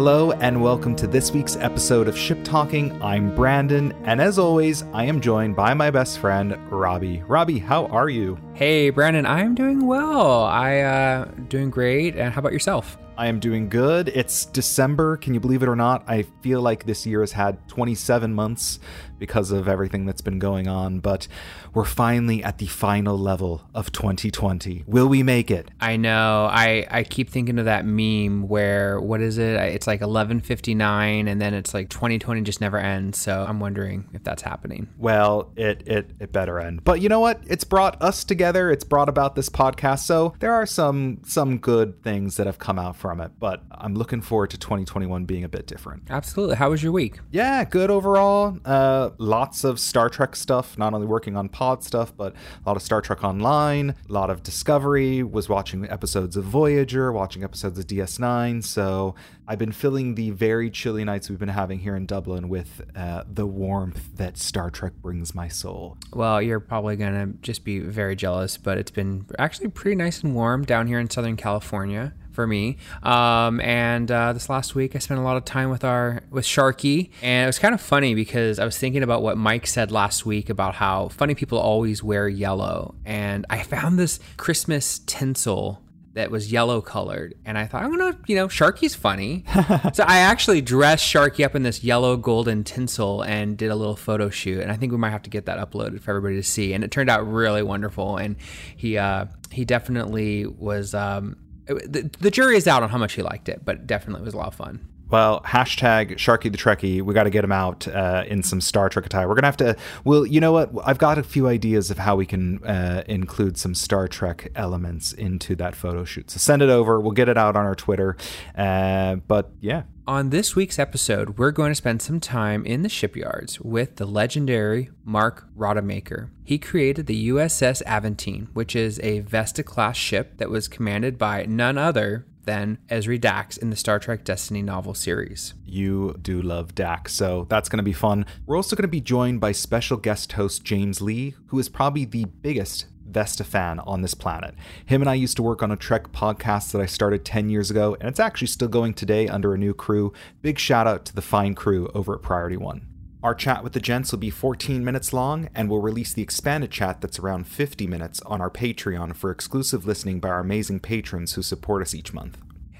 Hello, and welcome to this week's episode of Ship Talking. I'm Brandon, and as always, I am joined by my best friend, Robbie. Robbie, how are you? Hey, Brandon, I'm doing well. I uh doing great. And how about yourself? I am doing good. It's December. Can you believe it or not? I feel like this year has had 27 months because of everything that's been going on, but we're finally at the final level of 2020. Will we make it? I know. I I keep thinking of that meme where what is it? It's like 11:59 and then it's like 2020 just never ends. So I'm wondering if that's happening. Well, it it it better end. But you know what? It's brought us together. It's brought about this podcast. So there are some some good things that have come out from it, but I'm looking forward to 2021 being a bit different. Absolutely. How was your week? Yeah, good overall. Uh, lots of Star Trek stuff, not only working on pod stuff, but a lot of Star Trek Online, a lot of Discovery, was watching episodes of Voyager, watching episodes of DS9. So I've been filling the very chilly nights we've been having here in Dublin with uh, the warmth that Star Trek brings my soul. Well, you're probably going to just be very jealous, but it's been actually pretty nice and warm down here in Southern California for me. Um, and uh, this last week, I spent a lot of time with our with Sharky, and it was kind of funny because I was thinking about what Mike said last week about how funny people always wear yellow, and I found this Christmas tinsel that was yellow colored. And i thought i'm gonna you know sharky's funny. So i actually dressed sharky up in this yellow golden tinsel and did a little photo shoot. And i think we might have to get that uploaded for everybody to see. And it turned out really wonderful. And he uh he definitely was um the, the jury is out on how much he liked it, but definitely was a lot of fun. Well, hashtag Sharky the Trekkie. We got to get him out uh, in some Star Trek attire. We're gonna have to. Well, you know what? I've got a few ideas of how we can uh, include some Star Trek elements into that photo shoot. So send it over. We'll get it out on our Twitter. Uh, but yeah. On this week's episode, we're going to spend some time in the shipyards with the legendary Mark Rademaker. He created the USS Aventine, which is a Vesta class ship that was commanded by none other than Ezri Dax in the Star Trek Destiny novel series. You do love Dax, so that's going to be fun. We're also going to be joined by special guest host James Lee, who is probably the biggest Vesta fan on this planet. Him and I used to work on a Trek podcast that I started 10 years ago, and it's actually still going today under a new crew. Big shout out to the fine crew over at Priority One. Our chat with the gents will be 14 minutes long, and we'll release the expanded chat that's around 50 minutes on our Patreon for exclusive listening by our amazing patrons who support us each month.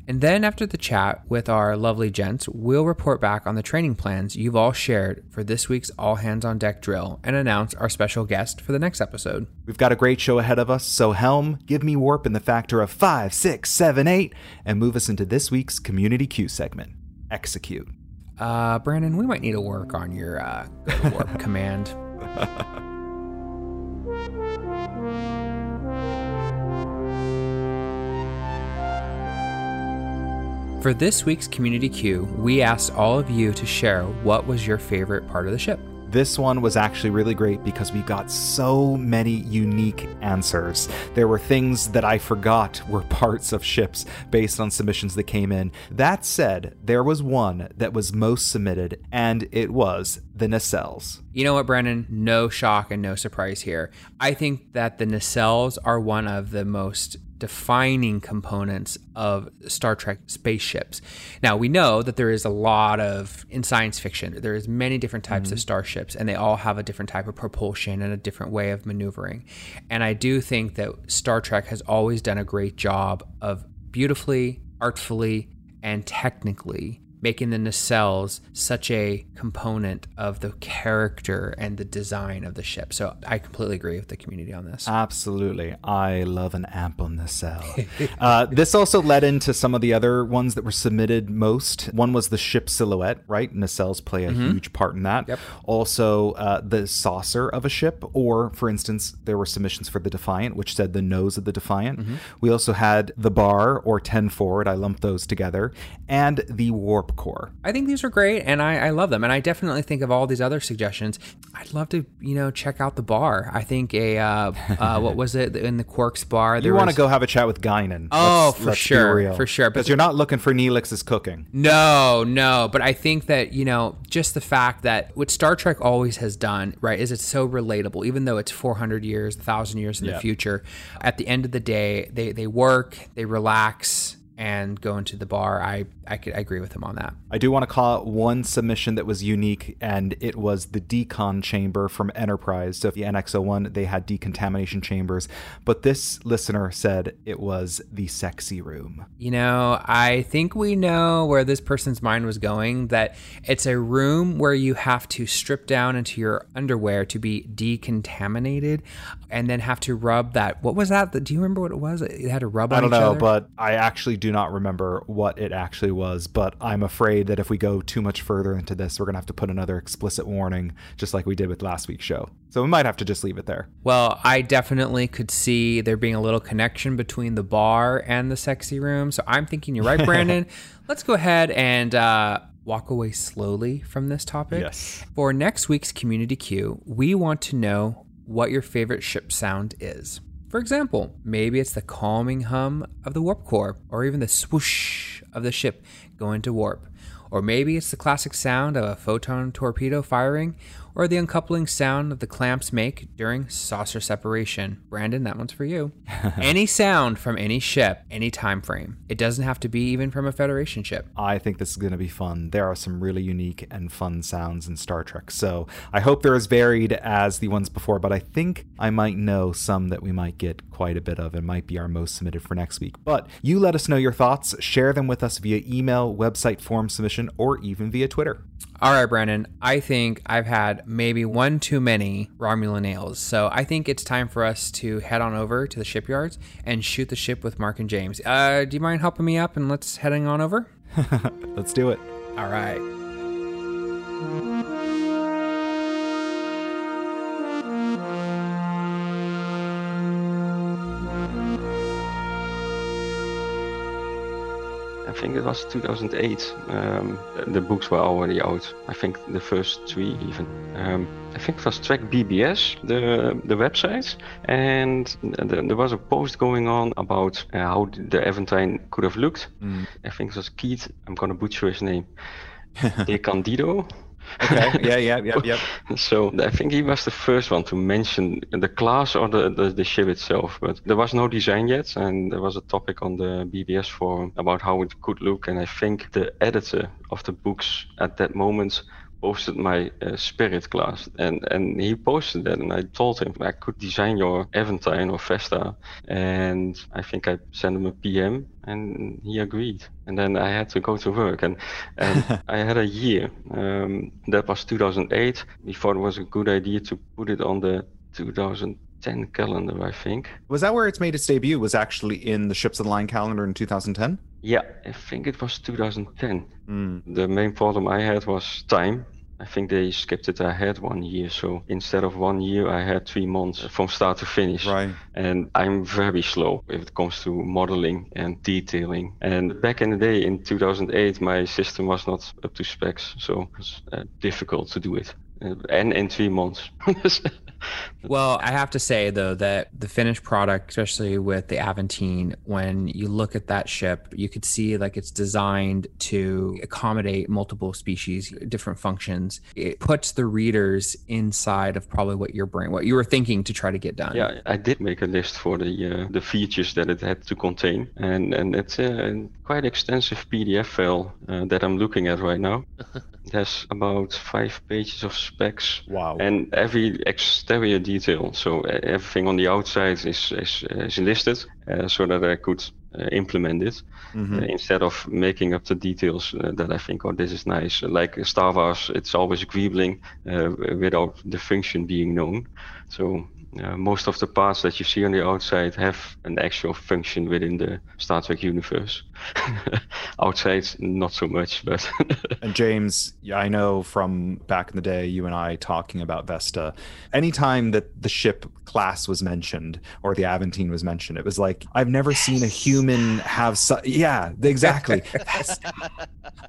And then after the chat with our lovely gents, we'll report back on the training plans you've all shared for this week's All Hands on Deck drill and announce our special guest for the next episode. We've got a great show ahead of us, so Helm, give me warp in the factor of five, six, seven, eight, and move us into this week's Community Q segment. Execute. Uh, Brandon, we might need to work on your uh, warp command. For this week's Community Q, we asked all of you to share what was your favorite part of the ship. This one was actually really great because we got so many unique answers. There were things that I forgot were parts of ships based on submissions that came in. That said, there was one that was most submitted, and it was the nacelles. You know what, Brandon? No shock and no surprise here. I think that the nacelles are one of the most defining components of Star Trek spaceships. Now we know that there is a lot of in science fiction. There is many different types mm-hmm. of starships, and they all have a different type of propulsion and a different way of maneuvering. And I do think that Star Trek has always done a great job of beautifully, artfully, and technically making the nacelles such a component of the character and the design of the ship. So I completely agree with the community on this. Absolutely. I love an ample nacelle. uh, this also led into some of the other ones that were submitted most. One was the ship silhouette, right? Nacelles play a mm-hmm. huge part in that. Yep. Also, uh, the saucer of a ship, or for instance, there were submissions for the Defiant, which said the nose of the Defiant. Mm-hmm. We also had the bar or 10 forward. I lumped those together. And the warp core. I think these are great and I, I, love them. And I definitely think of all these other suggestions. I'd love to, you know, check out the bar. I think a, uh, uh, what was it in the Quarks bar? you want to go have a chat with Guinan. Oh, let's, for let's sure. For sure. Because you're not looking for Neelix's cooking. No, no. But I think that, you know, just the fact that what Star Trek always has done, right, is it's so relatable, even though it's 400 years, 1,000 years in the future. At the end of the day, they, they work, they relax, and go into the bar, I I could I agree with him on that. I do want to call out one submission that was unique, and it was the decon chamber from Enterprise. So, if the NX01, they had decontamination chambers, but this listener said it was the sexy room. You know, I think we know where this person's mind was going. That it's a room where you have to strip down into your underwear to be decontaminated, and then have to rub that. What was that? Do you remember what it was? It had to rub. I don't know, other? but I actually do not remember what it actually was. But I'm afraid that if we go too much further into this, we're gonna have to put another explicit warning, just like we did with last week's show. So we might have to just leave it there. Well, I definitely could see there being a little connection between the bar and the sexy room. So I'm thinking you're right, Brandon. Let's go ahead and uh, walk away slowly from this topic. Yes. For next week's community Q, we want to know what your favorite ship sound is. For example, maybe it's the calming hum of the warp core, or even the swoosh of the ship going to warp. Or maybe it's the classic sound of a photon torpedo firing, or the uncoupling sound of the clamps make during saucer separation. Brandon, that one's for you. any sound from any ship, any time frame. It doesn't have to be even from a Federation ship. I think this is going to be fun. There are some really unique and fun sounds in Star Trek. So I hope they're as varied as the ones before, but I think I might know some that we might get quite a bit of and might be our most submitted for next week. But you let us know your thoughts, share them with us via email, website, form submission, or even via Twitter. All right, Brandon. I think I've had maybe one too many Romulan ales. So I think it's time for us to head on over to the shipyards and shoot the ship with Mark and James. Uh, do you mind helping me up and let's heading on over? Let's do it. All right. I think it was 2008. Um, the books were already out. I think the first three even. Um, I think it was Trek BBS, the the website, and th- there was a post going on about uh, how the Aventine could have looked. I think it was Keith. I'm gonna butcher his name. DeCandido. Okay. Yeah, yeah, yeah, yeah. So I think he was the first one to mention the class or the, the, the ship itself, but there was no design yet, and there was a topic on the BBS forum about how it could look, and I think the editor of the books at that moment posted my uh, spirit class. And and he posted that and i told him i could design your aventine or Vesta and i think i sent him a pm and he agreed. And then i had to go to work and, and i had a year. Um, that was 2008 we thought it was a good idea to put it on the 2010 calendar i think. Was that where it's made its debut? Was actually in the Ships of the Line calendar in 2010? Yeah i think it was 2010 Mm. The main problem I had was time. I think they skipped it ahead one year. So instead of one year, I had three months from start to finish. Right. And I'm very slow if it comes to modeling and detailing. And back in the day, in 2008, my system was not up to specs. So it was uh, difficult to do it. Uh, and in three months. Well, I have to say though that the finished product, especially with the Aventine, when you look at that ship, you could see like it's designed to accommodate multiple species, different functions. It puts the readers inside of probably what your brain, what you were thinking to try to get done. Yeah, I did make a list for the uh, the features that it had to contain, and and it's a quite extensive PDF file uh, that I'm looking at right now. it has about five pages of specs. Wow. And every exterior detail, so uh, everything on the outside is is, is listed, uh, so that I could uh, implement it Mhm. uh, instead of making up the details uh, that I think, oh, this is nice. Like Star Wars, it's always greebling uh, without the function being known. So uh, most of the parts that you see on the outside have an actual function within the Star Trek universe. outside, not so much, but And James, yeah, I know from back in the day, you and I talking about Vesta. Anytime that the ship class was mentioned or the Aventine was mentioned, it was like I've never seen a human have. Su- yeah, exactly.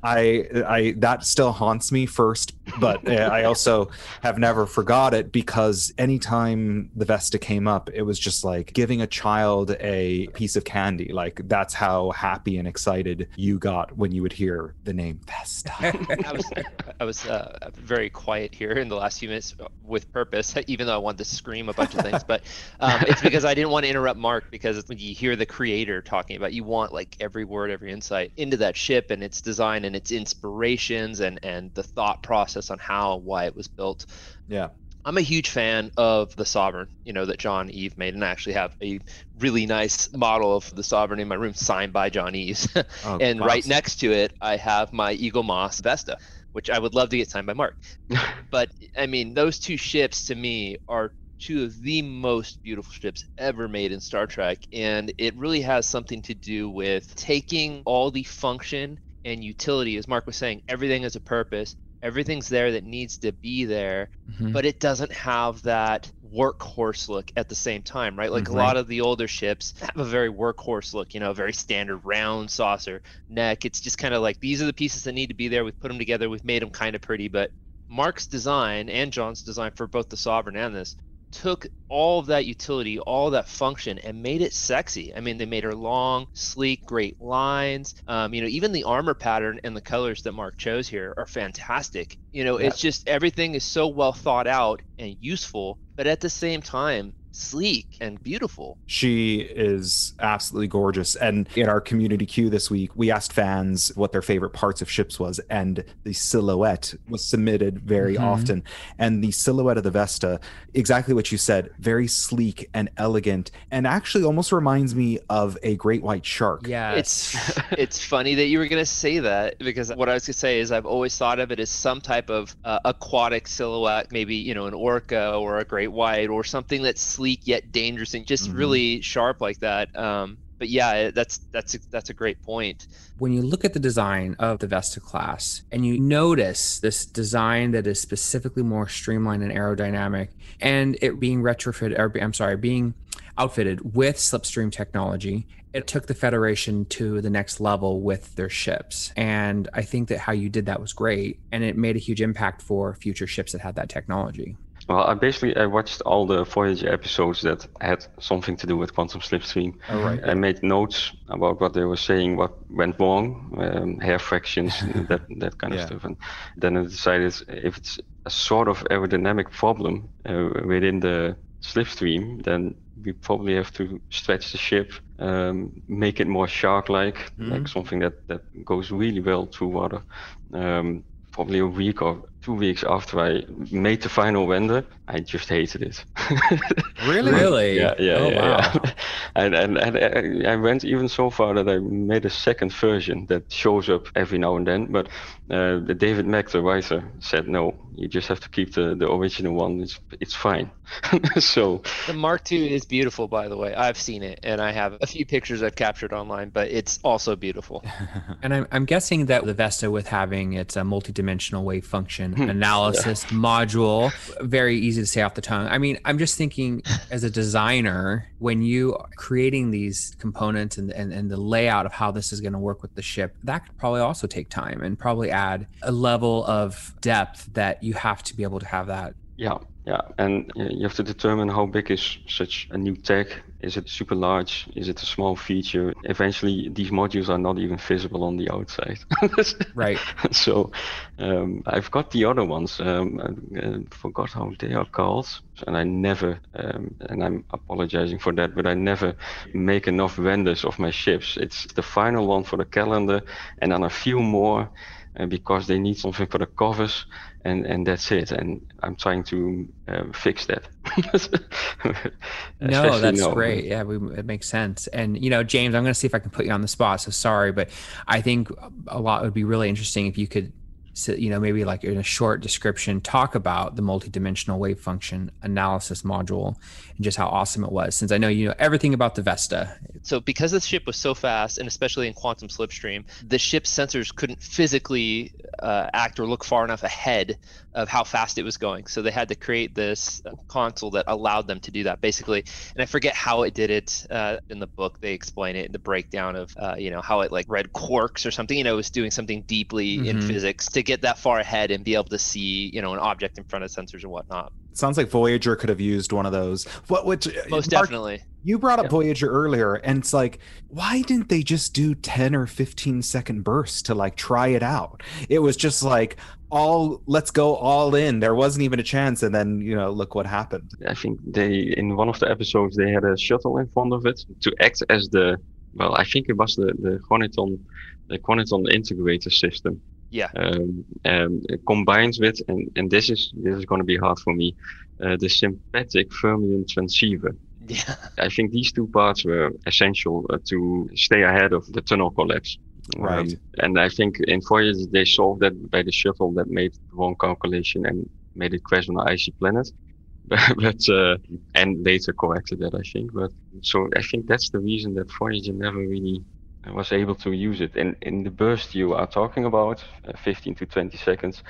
I, I that still haunts me first, but uh, I also have never forgot it because anytime the Vesta came up, it was just like giving a child a piece of candy. Like that's how happy and excited you got when you would hear the name Vesta. I was I was uh, very quiet here in the last few minutes with purpose, even though I wanted to scream a bunch of things. But um, it's because I didn't want to interrupt Mark because when you hear the creator talking about, you want like every word, every insight into that ship and its design and its inspirations and and the thought process on how why it was built. Yeah. I'm a huge fan of the Sovereign, you know, that John Eve made, and I actually have a really nice model of the Sovereign in my room signed by John Eaves. oh, and right next to it, I have my Eaglemoss Vesta, which I would love to get signed by Mark. but I mean, those two ships to me are two of the most beautiful ships ever made in Star Trek. And it really has something to do with taking all the function and utility, as Mark was saying, everything has a purpose, everything's there that needs to be there mm-hmm. but it doesn't have that workhorse look at the same time right? Like mm-hmm. a lot of the older ships have a very workhorse look you know very standard round saucer neck. It's just kind of like these are the pieces that need to be there. We've put them together. We've made them kind of pretty. But mark's design and john's design for both the sovereign and this took all of that utility, all that function, and made it sexy. I mean, they made her long, sleek, great lines. Um, you know, even the armor pattern and the colors that Mark chose here are fantastic. You know, yeah. it's just everything is so well thought out and useful, but at the same time, sleek and beautiful. She is absolutely gorgeous. And in our community Q this week, we asked fans what their favorite parts of ships was, and the silhouette was submitted very mm-hmm. often. And the silhouette of the Vesta, exactly what you said, very sleek and elegant, and actually almost reminds me of a great white shark. Yeah, it's it's funny that you were gonna say that because what I was gonna say is I've always thought of it as some type of uh, aquatic silhouette, maybe you know an orca or a great white or something that's sleek yet dangerous and just mm-hmm. really sharp like that. Um, but yeah, that's that's a, that's a great point. When you look at the design of the Vesta class and you notice this design that is specifically more streamlined and aerodynamic, and it being retrofitted, or I'm sorry, being outfitted with slipstream technology, it took the Federation to the next level with their ships. And I think that how you did that was great, and it made a huge impact for future ships that had that technology. Well, I basically I watched all the Voyager episodes that had something to do with quantum slipstream. Oh, right. I made notes about what they were saying, what went wrong, um, hair fractions, that that kind yeah. of stuff, and then I decided if it's a sort of aerodynamic problem uh, within the slipstream, then we probably have to stretch the ship, um, make it more shark-like, mm-hmm. like something that that goes really well through water. Um, probably a week or two weeks after I made the final render, I just hated it. really? Really? Yeah, yeah, oh, yeah, wow. yeah. and, and, and I went even so far that I made a second version that shows up every now and then. But uh, the David Mack, the writer, said no. You just have to keep the, the original one. It's it's fine. so the Mark II is beautiful, by the way. I've seen it, and I have a few pictures I've captured online, but it's also beautiful. and I'm I'm guessing that the Vesta, with having its a multi-dimensional wave function Hmm. analysis yeah. module. Very easy to say off the tongue. I mean, I'm just thinking as a designer, when you are creating these components and, and, and the layout of how this is going to work with the ship, that could probably also take time and probably add a level of depth that you have to be able to have that. Yeah, yeah, and you have to determine how big is such a new tech. Is it super large? Is it a small feature? Eventually, these modules are not even visible on the outside. right. So, um, I've got the other ones. Um, I, I, forgot how they are called, and I never, um, and I'm apologizing for that, but I never make enough renders of my ships. It's the final one for the calendar, and then a few more uh, because they need something for the covers and and that's it. And i'm trying to um, fix that. No that's great. yeah we, it makes sense. And you know james i'm going to see if i can put you on the spot so sorry but i think a lot would be really interesting if you could so, you know, maybe like in a short description, talk about the multidimensional wave function analysis module and just how awesome it was. Since I know you know everything about the Vesta. So, because the ship was so fast, and especially in quantum slipstream, the ship's sensors couldn't physically uh, act or look far enough ahead of how fast it was going. So they had to create this console that allowed them to do that, basically. And I forget how it did it uh, in the book. They explain it in the breakdown of, uh, you know, how it like read quarks or something. You know, it was doing something deeply mm-hmm. in physics to get that far ahead and be able to see, you know, an object in front of sensors and whatnot. Sounds like Voyager could have used one of those. What? Which uh, most Mark, definitely. You brought up Voyager earlier, and it's like, why didn't they just do ten or fifteen second bursts to like try it out? It was just like all let's go all in. There wasn't even a chance, and then you know, look what happened. I think they in one of the episodes they had a shuttle in front of it to act as the well, I think it was the the Quantiton the Quantiton integrator system yeah. Um, um, combined with, and, and this is this is going to be hard for me, uh, the sympathetic fermion transceiver. Yeah. I think these two parts were essential uh, to stay ahead of the tunnel collapse. Right. Um, and I think in Voyager they solved that by the shuttle that made the wrong calculation and made it crash on an icy planet. but uh, and later corrected that I think. But so I think that's the reason that Voyager never really was able to use it. And in the burst you are talking about, uh, 15 to 20 seconds,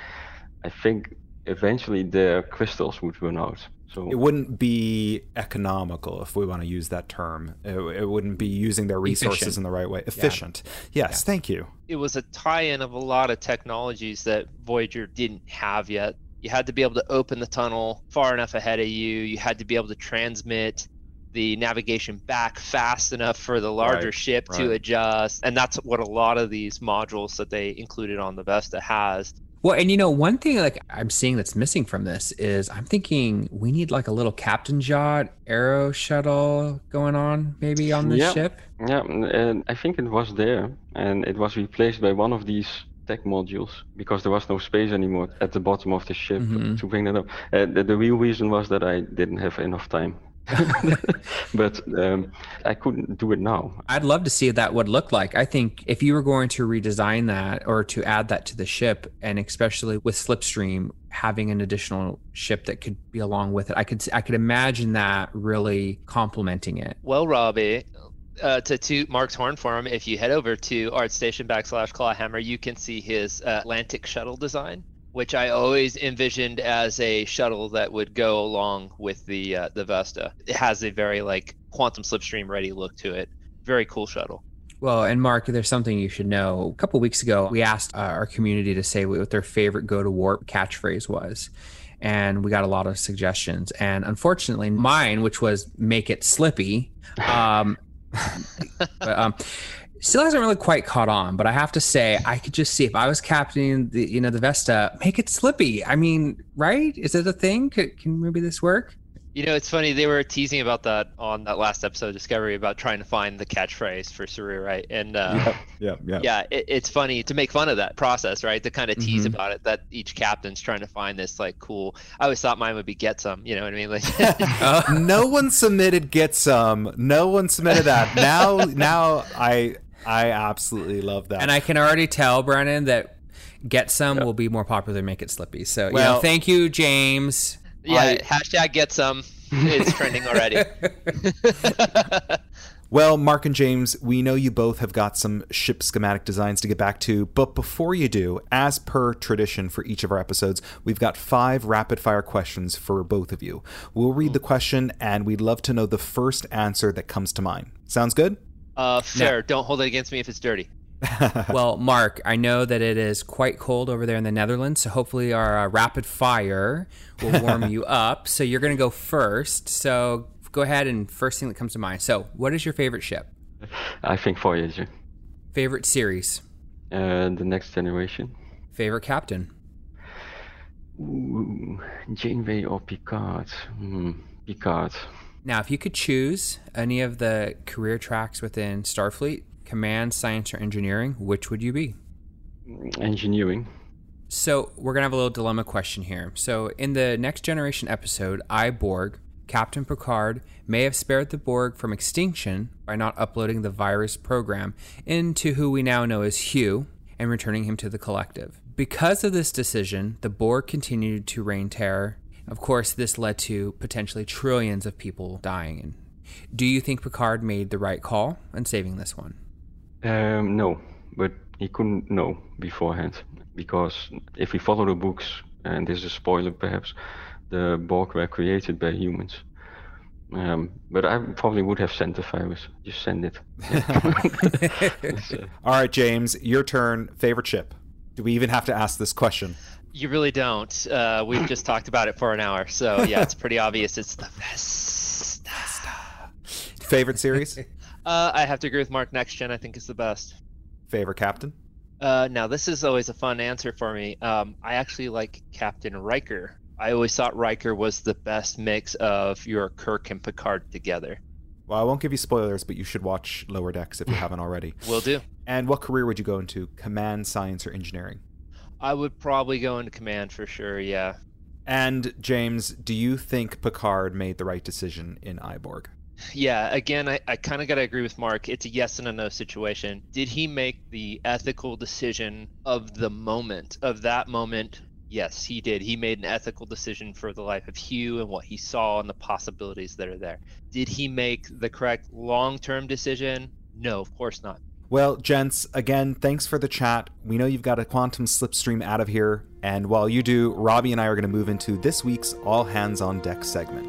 I think eventually the crystals would run out. So it wouldn't be economical if we want to use that term. It, it wouldn't be using their resources Efficient. in the right way. Efficient. Yeah. Yes, yeah. thank you. It was a tie-in of a lot of technologies that Voyager didn't have yet. You had to be able to open the tunnel far enough ahead of you. You had to be able to transmit the navigation back fast enough for the larger right, ship right. to adjust. And that's what a lot of these modules that they included on the Vesta has. Well, and you know, one thing like I'm seeing that's missing from this is I'm thinking we need like a little Captain Jod Aero shuttle going on maybe on the yeah, ship. Yeah, and I think it was there and it was replaced by one of these tech modules because there was no space anymore at the bottom of the ship mm-hmm. to bring that up. Uh, the, the real reason was that I didn't have enough time but um, I couldn't do it now. I'd love to see what that would look like. I think if you were going to redesign that or to add that to the ship, and especially with Slipstream having an additional ship that could be along with it, I could I could imagine that really complementing it. Well, Robbie, uh, to toot Mark's horn for him, if you head over to ArtStation backslash Clawhammer, you can see his uh, Atlantic shuttle design which I always envisioned as a shuttle that would go along with the uh, the Vesta. It has a very like quantum slipstream ready look to it. Very cool shuttle. Well, and Mark, there's something you should know. A couple weeks ago, we asked uh, our community to say what their favorite go to warp catchphrase was. And we got a lot of suggestions. And unfortunately, mine, which was make it slippy, um, but, um, still hasn't really quite caught on, but I have to say, I could just see if I was captaining the you know the Vesta, make it slippy. I mean, right? Is it a thing? Could, can maybe this work? You know, it's funny. They were teasing about that on that last episode of Discovery about trying to find the catchphrase for Saru, right? And uh, yeah, yeah, yeah. Yeah, it, it's funny to make fun of that process, right? To kind of tease mm-hmm. about it that each captain's trying to find this like cool. I always thought mine would be get some. You know what I mean? Like, uh, no one submitted get some. No one submitted that. Now, now I I absolutely love that. And I can already tell, Brennan, that Get Some yep. will be more popular than Make It Slippy. So, well, thank you, James. Yeah, I, hashtag Get Some. It's trending already. well, Mark and James, we know you both have got some ship schematic designs to get back to, but before you do, as per tradition for each of our episodes, we've got five rapid fire questions for both of you. We'll read the question, and we'd love to know the first answer that comes to mind. Sounds good? Uh, fair. No. Don't hold it against me if it's dirty. well, Mark, I know that it is quite cold over there in the Netherlands, so hopefully our uh, rapid fire will warm you up. So you're going to go first. So go ahead and first thing that comes to mind. So, what is your favorite ship? I think Voyager. Favorite series? Uh, the Next Generation. Favorite captain? Ooh, Janeway or Picard? Hmm, Picard. Now, if you could choose any of the career tracks within Starfleet, command, science, or engineering, which would you be? Engineering. So, we're going to have a little dilemma question here. So, in the next generation episode, I, Borg, Captain Picard may have spared the Borg from extinction by not uploading the virus program into who we now know as Hugh and returning him to the collective. Because of this decision, the Borg continued to reign terror of course, this led to potentially trillions of people dying. And do you think Picard made the right call in saving this one? Um, no, but he couldn't know beforehand because if we follow the books, and this is a spoiler perhaps, the Borg were created by humans. Um, but I probably would have sent the virus. Just send it. All right, James, your turn. Favorite ship? Do we even have to ask this question? You really don't. Uh, we've just talked about it for an hour, so yeah, it's pretty obvious. It's the best. Favorite series? uh, I have to agree with Mark. Next Gen, I think, is the best. Favorite captain? Uh, now this is always a fun answer for me. Um, I actually like Captain Riker. I always thought Riker was the best mix of your Kirk and Picard together. Well, I won't give you spoilers, but you should watch Lower Decks if you haven't already. Will do. And what career would you go into? Command, science, or engineering? I would probably go into command for sure, yeah. And James, do you think Picard made the right decision in I, Borg? Yeah, again, I, I kind of got to agree with Mark. It's a yes and a no situation. Did he make the ethical decision of the moment, of that moment? Yes, he did. He made an ethical decision for the life of Hugh and what he saw and the possibilities that are there. Did he make the correct long term decision? No, of course not. Well, gents, again, thanks for the chat. We know you've got a quantum slipstream out of here. And while you do, Robbie and I are going to move into this week's All Hands on Deck segment.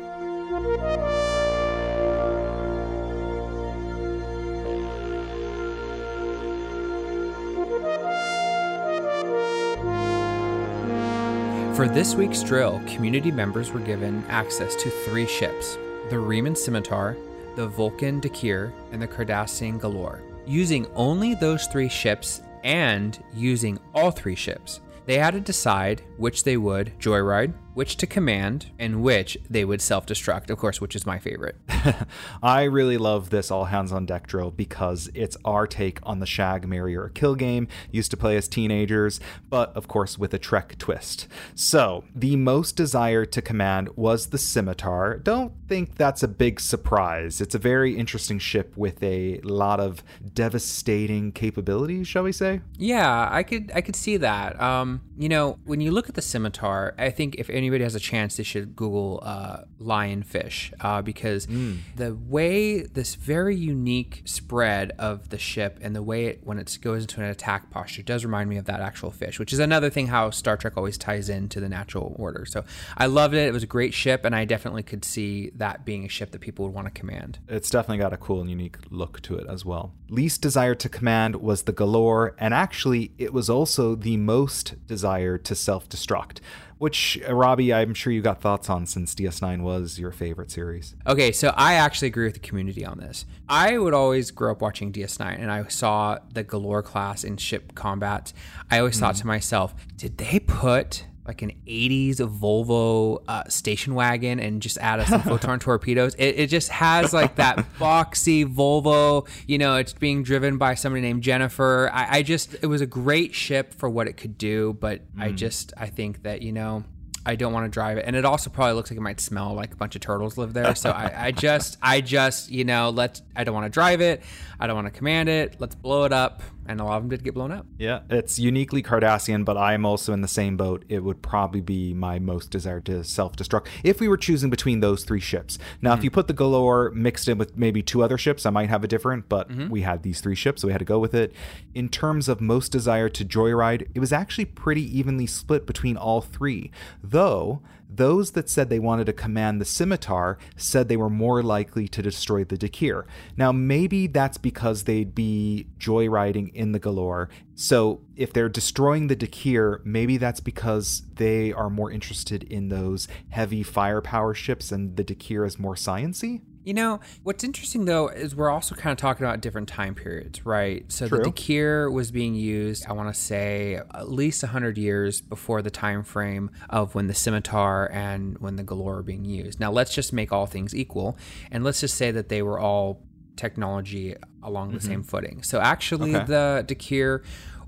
For this week's drill, community members were given access to three ships the Reman Scimitar, the Vulcan D'Kyr, and the Cardassian Galor. Using only those three ships and using all three ships, they had to decide which they would joyride, which to command, and which they would self destruct, of course, which is my favorite. I really love this all hands on deck drill because it's our take on the Shag, Marry, or Kill game used to play as teenagers, but of course with a Trek twist. So, the most desired to command was the Scimitar. Don't think that's a big surprise. It's a very interesting ship with a lot of devastating capabilities, shall we say? Yeah, I could I could see that. Um, you know, when you look at the Scimitar, I think if anybody has a chance, they should Google uh, lionfish uh, because mm. the way this very unique spread of the ship and the way it when it goes into an attack posture does remind me of that actual fish, which is another thing how Star Trek always ties into the natural order. So I loved it. It was a great ship, and I definitely could see that being a ship that people would want to command. It's definitely got a cool and unique look to it as well. Least desired to command was the Galor, and actually, it was also the most desired to self destruct which uh, Robbie, I'm sure you got thoughts on since DS9 was your favorite series. Okay, so I actually agree with the community on this. I would always grow up watching DS9 and I saw the Galor class in ship combat. I always mm. thought to myself, did they put like an 80s Volvo uh, station wagon and just add some photon torpedoes. It, it, just has like that boxy Volvo, you know, it's being driven by somebody named Jennifer. I, I just, it was a great ship for what it could do, but mm. I just, I think that, you know, I don't want to drive it. And it also probably looks like it might smell like a bunch of turtles live there. So I, I just, I just, you know, let's, I don't want to drive it. I don't want to command it. Let's blow it up and a lot of them did get blown up. Yeah, it's uniquely Cardassian, but I'm also in the same boat. It would probably be my most desired to self destruct if we were choosing between those three ships. Now, mm-hmm. if you put the Galor mixed in with maybe two other ships, I might have a different, but mm-hmm. we had these three ships, so we had to go with it. In terms of most desired to joyride, it was actually pretty evenly split between all three, though those that said they wanted to command the scimitar said they were more likely to destroy the D'Kyr. Now, maybe that's because they'd be joyriding in the Galor. So, if they're destroying the D'Kyr, maybe that's because they are more interested in those heavy firepower ships and the D'Kyr is more sciency? You know, what's interesting though is we're also kind of talking about different time periods, right? So True. the D'Kyr was being used, I want to say, at least 100 years before the time frame of when the Scimitar and when the Galor were being used. Now, let's just make all things equal, and let's just say that they were all technology along the mm-hmm. same footing. So actually, okay. the D'Kyr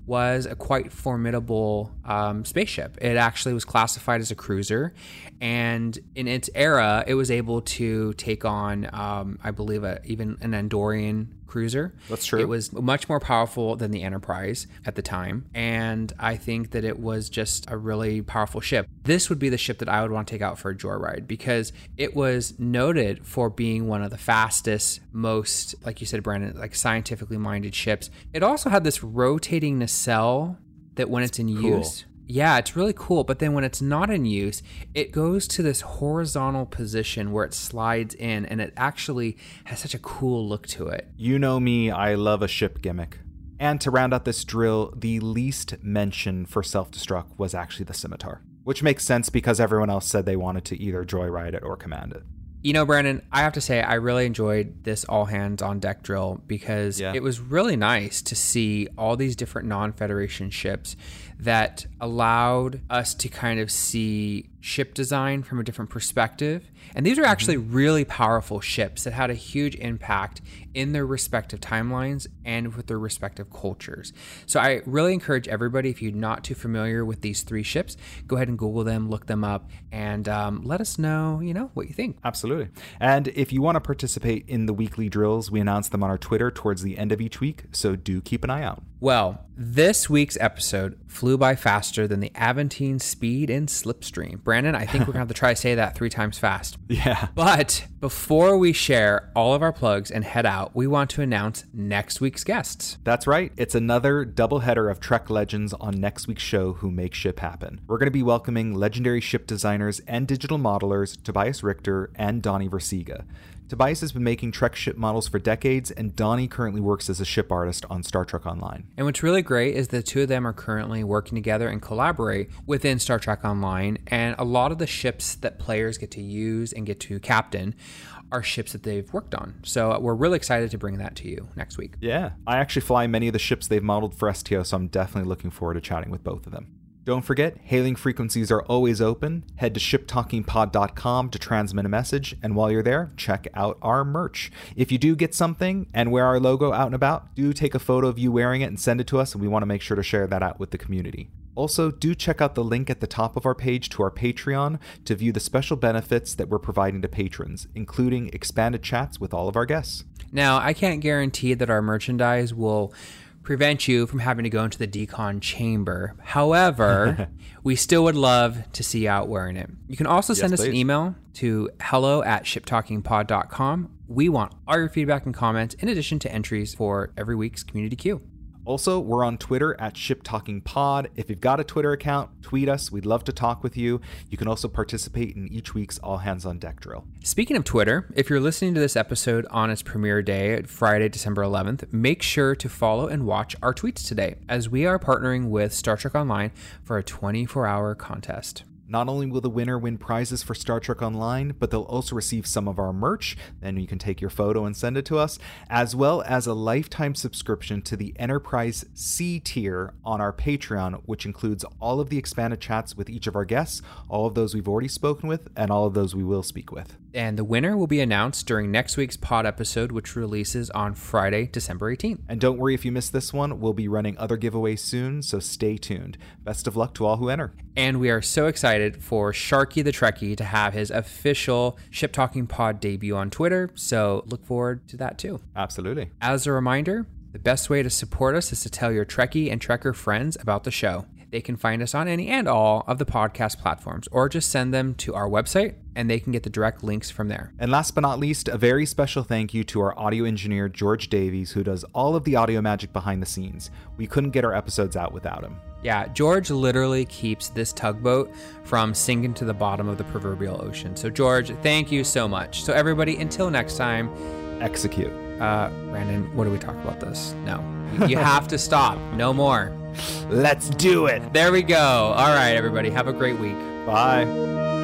was a quite formidable um, spaceship. It actually was classified as a cruiser, and in its era, it was able to take on, um, I believe, a, even an Andorian cruiser. That's true. It was much more powerful than the Enterprise at the time, and I think that it was just a really powerful ship. This would be the ship that I would want to take out for a joyride because it was noted for being one of the fastest, most, like you said, Brandon, like scientifically minded ships. It also had this rotating nacelle that when it's in cool. use yeah, it's really cool. But then when it's not in use, it goes to this horizontal position where it slides in and it actually has such a cool look to it. You know me, I love a ship gimmick. And to round out this drill, the least mention for self destruct was actually the scimitar, which makes sense because everyone else said they wanted to either joyride it or command it. You know, Brandon, I have to say, I really enjoyed this all hands on deck drill because yeah. it was really nice to see all these different non Federation ships that allowed us to kind of see ship design from a different perspective. And these are actually mm-hmm. really powerful ships that had a huge impact in their respective timelines and with their respective cultures. So I really encourage everybody, if you're not too familiar with these three ships, go ahead and Google them, look them up, and um, let us know, you know, what you think. Absolutely. And if you want to participate in the weekly drills, we announce them on our Twitter towards the end of each week. So do keep an eye out. Well, this week's episode flew by faster than the Aventine speed and slipstream. Brandon, I think we're going to have to try to say that three times fast. Yeah. But before we share all of our plugs and head out, we want to announce next week's guests. That's right. It's another doubleheader of Trek legends on next week's show who make ship happen. We're going to be welcoming legendary ship designers and digital modelers Tobias Richter and Donnie Versiga. Tobias has been making Trek ship models for decades, and Donnie currently works as a ship artist on Star Trek Online. And what's really great is the two of them are currently working together and collaborate within Star Trek Online. And a lot of the ships that players get to use and get to captain are ships that they've worked on. So uh, we're really excited to bring that to you next week. Yeah, I actually fly many of the ships they've modeled for STO, so I'm definitely looking forward to chatting with both of them. Don't forget, hailing frequencies are always open. Head to shiptalkingpod.com to transmit a message, and while you're there, check out our merch. If you do get something and wear our logo out and about, do take a photo of you wearing it and send it to us, and we want to make sure to share that out with the community. Also, do check out the link at the top of our page to our Patreon to view the special benefits that we're providing to patrons, including expanded chats with all of our guests. Now, I can't guarantee that our merchandise will prevent you from having to go into the decon chamber. However, we still would love to see you out wearing it. You can also send yes, us please. an email to hello at shiptalkingpod.com. We want all your feedback and comments in addition to entries for every week's community Q. Also, we're on Twitter at Ship Talking Pod. If you've got a Twitter account, tweet us. We'd love to talk with you. You can also participate in each week's All Hands on Deck drill. Speaking of Twitter, if you're listening to this episode on its premiere day, Friday, December 11th, make sure to follow and watch our tweets today as we are partnering with Star Trek Online for a 24 hour contest. Not only will the winner win prizes for Star Trek Online, but they'll also receive some of our merch. Then you can take your photo and send it to us, as well as a lifetime subscription to the Enterprise C tier on our Patreon, which includes all of the expanded chats with each of our guests, all of those we've already spoken with, and all of those we will speak with. And the winner will be announced during next week's pod episode, which releases on Friday, December 18th. And don't worry if you missed this one, we'll be running other giveaways soon, so stay tuned. Best of luck to all who enter. And we are so excited for Sharky the Trekkie to have his official Ship Talking Pod debut on Twitter, so look forward to that too. Absolutely. As a reminder, the best way to support us is to tell your Trekkie and Trekker friends about the show. They can find us on any and all of the podcast platforms, or just send them to our website and they can get the direct links from there. And last but not least, a very special thank you to our audio engineer, George Davies, who does all of the audio magic behind the scenes. We couldn't get our episodes out without him. Yeah, George literally keeps this tugboat from sinking to the bottom of the proverbial ocean. So, George, thank you so much. So, everybody, until next time, execute. Uh, Brandon, what do we talk about this? No. You have to stop. No more. Let's do it. There we go. All right, everybody. Have a great week. Bye.